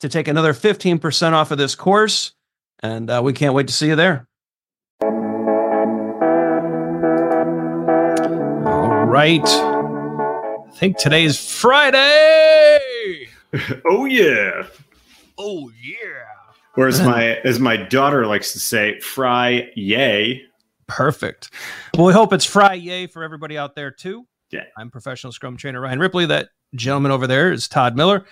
to take another 15% off of this course. And uh, we can't wait to see you there. All right. I think today's Friday. oh, yeah. Oh, yeah. Or as my as my daughter likes to say, fry yay. Perfect. Well, we hope it's fry yay for everybody out there too. Yeah. I'm professional scrum trainer Ryan Ripley. That gentleman over there is Todd Miller.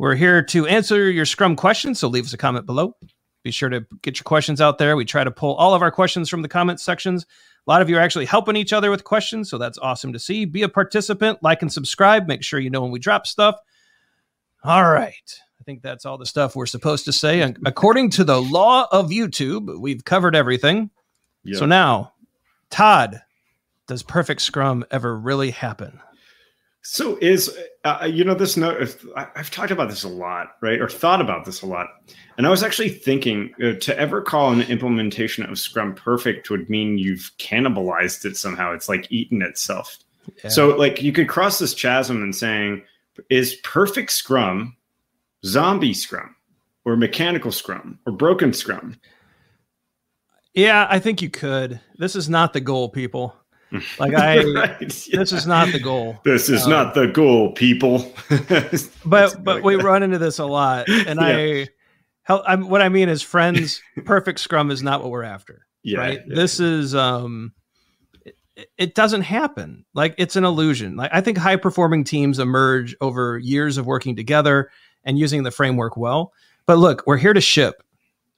We're here to answer your Scrum questions, so leave us a comment below. Be sure to get your questions out there. We try to pull all of our questions from the comment sections. A lot of you are actually helping each other with questions, so that's awesome to see. Be a participant, like and subscribe. Make sure you know when we drop stuff. All right. I think that's all the stuff we're supposed to say. And according to the law of YouTube, we've covered everything. Yep. So now, Todd, does perfect scrum ever really happen? So is uh, you know this note? I've talked about this a lot, right? Or thought about this a lot, and I was actually thinking uh, to ever call an implementation of Scrum perfect would mean you've cannibalized it somehow. It's like eaten itself. Yeah. So like you could cross this chasm and saying, is perfect Scrum zombie Scrum or mechanical Scrum or broken Scrum? Yeah, I think you could. This is not the goal, people. Like I, right, yeah. this is not the goal. This is um, not the goal, people. but but we run into this a lot, and yeah. I, I'm, what I mean is, friends, perfect scrum is not what we're after. Yeah, right. Yeah. This is um, it, it doesn't happen. Like it's an illusion. Like I think high performing teams emerge over years of working together and using the framework well. But look, we're here to ship.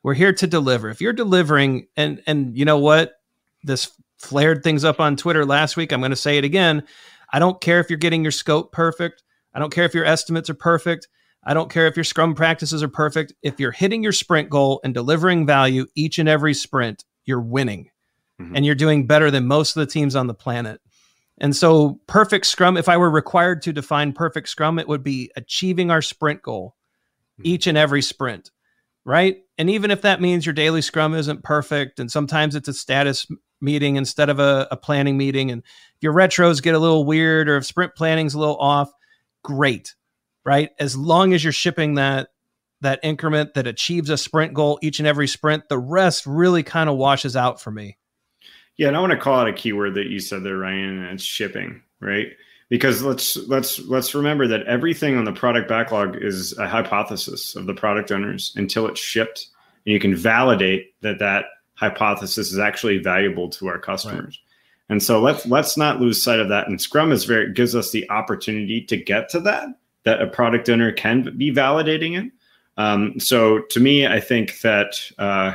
We're here to deliver. If you're delivering, and and you know what, this flared things up on Twitter last week. I'm going to say it again. I don't care if you're getting your scope perfect. I don't care if your estimates are perfect. I don't care if your scrum practices are perfect. If you're hitting your sprint goal and delivering value each and every sprint, you're winning mm-hmm. and you're doing better than most of the teams on the planet. And so, perfect scrum, if I were required to define perfect scrum, it would be achieving our sprint goal mm-hmm. each and every sprint, right? And even if that means your daily scrum isn't perfect and sometimes it's a status meeting instead of a, a planning meeting. And your retros get a little weird or if sprint planning's a little off, great, right? As long as you're shipping that that increment that achieves a sprint goal each and every sprint, the rest really kind of washes out for me. Yeah, and I want to call out a keyword that you said there, Ryan, and it's shipping, right? Because let's let's let's remember that everything on the product backlog is a hypothesis of the product owners until it's shipped, and you can validate that that hypothesis is actually valuable to our customers. Right. And so let's let's not lose sight of that. And Scrum is very gives us the opportunity to get to that that a product owner can be validating it. Um, so to me, I think that uh,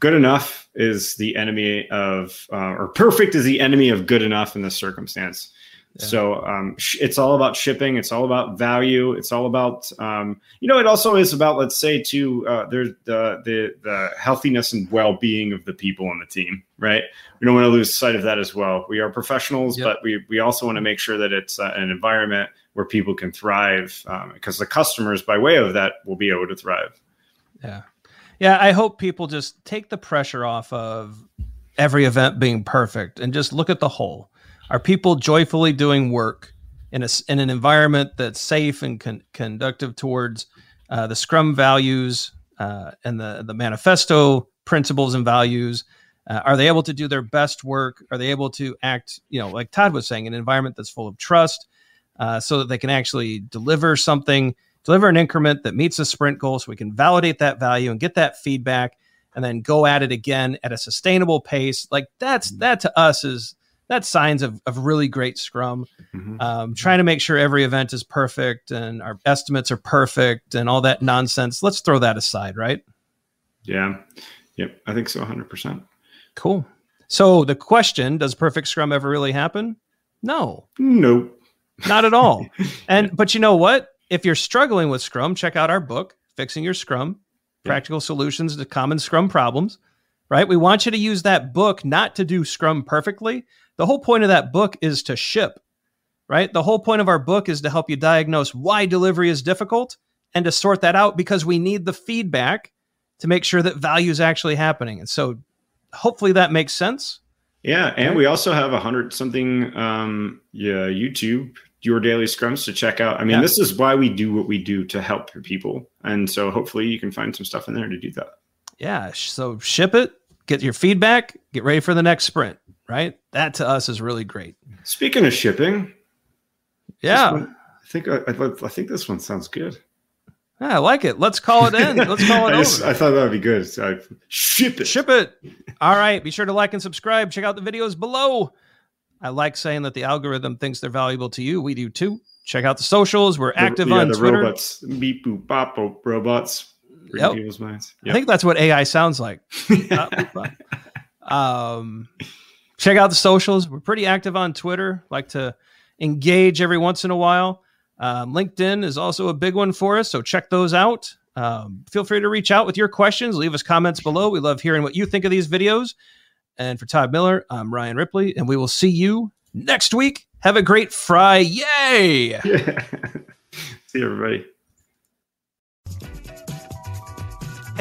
good enough is the enemy of, uh, or perfect is the enemy of good enough in this circumstance. So um, sh- it's all about shipping. It's all about value. It's all about um, you know. It also is about let's say to uh, there's the, the the healthiness and well being of the people on the team. Right. We don't want to lose sight of that as well. We are professionals, yep. but we we also want to make sure that it's uh, an environment where people can thrive um, because the customers, by way of that, will be able to thrive. Yeah. Yeah, I hope people just take the pressure off of every event being perfect and just look at the whole. Are people joyfully doing work in a in an environment that's safe and con- conductive towards uh, the Scrum values uh, and the the manifesto principles and values? Uh, are they able to do their best work? Are they able to act, you know, like Todd was saying, an environment that's full of trust, uh, so that they can actually deliver something, deliver an increment that meets the sprint goal, so we can validate that value and get that feedback, and then go at it again at a sustainable pace. Like that's that to us is that's signs of, of really great scrum. Mm-hmm. um, trying to make sure every event is perfect and our estimates are perfect and all that nonsense. Let's throw that aside right? Yeah. Yep i think so 100% cool. So the question does perfect scrum ever really happen? No. Nope. Not at all. And yeah. but you know what? If you're struggling with scrum check out our book fixing your scrum practical solutions to common scrum problems right we want you to use that book not to do scrum perfectly the whole point of that book is to ship, right? The whole point of our book is to help you diagnose why delivery is difficult and to sort that out because we need the feedback to make sure that value is actually happening. And so hopefully that makes sense. Yeah, and we also have a hundred something um yeah, YouTube your daily scrums to check out. I mean, yeah. this is why we do what we do to help people. And so hopefully you can find some stuff in there to do that. Yeah, so ship it, get your feedback, get ready for the next sprint right? That to us is really great. Speaking of shipping, yeah, one, I think I, I, think this one sounds good. Yeah, I like it. Let's call it in. Let's call it I, just, I, thought that would be good. So I, ship it. Ship it. All right. Be sure to like and subscribe. Check out the videos below. I like saying that the algorithm thinks they're valuable to you. We do too. Check out the socials. We're active the, yeah, on the Twitter. robots, beep boop bop robots. Yep. People's minds. Yep. I think that's what AI sounds like. um, check out the socials. We're pretty active on Twitter. Like to engage every once in a while. Um, LinkedIn is also a big one for us, so check those out. Um, feel free to reach out with your questions. Leave us comments below. We love hearing what you think of these videos. And for Todd Miller, I'm Ryan Ripley, and we will see you next week. Have a great fry. Yay! Yeah. see everybody.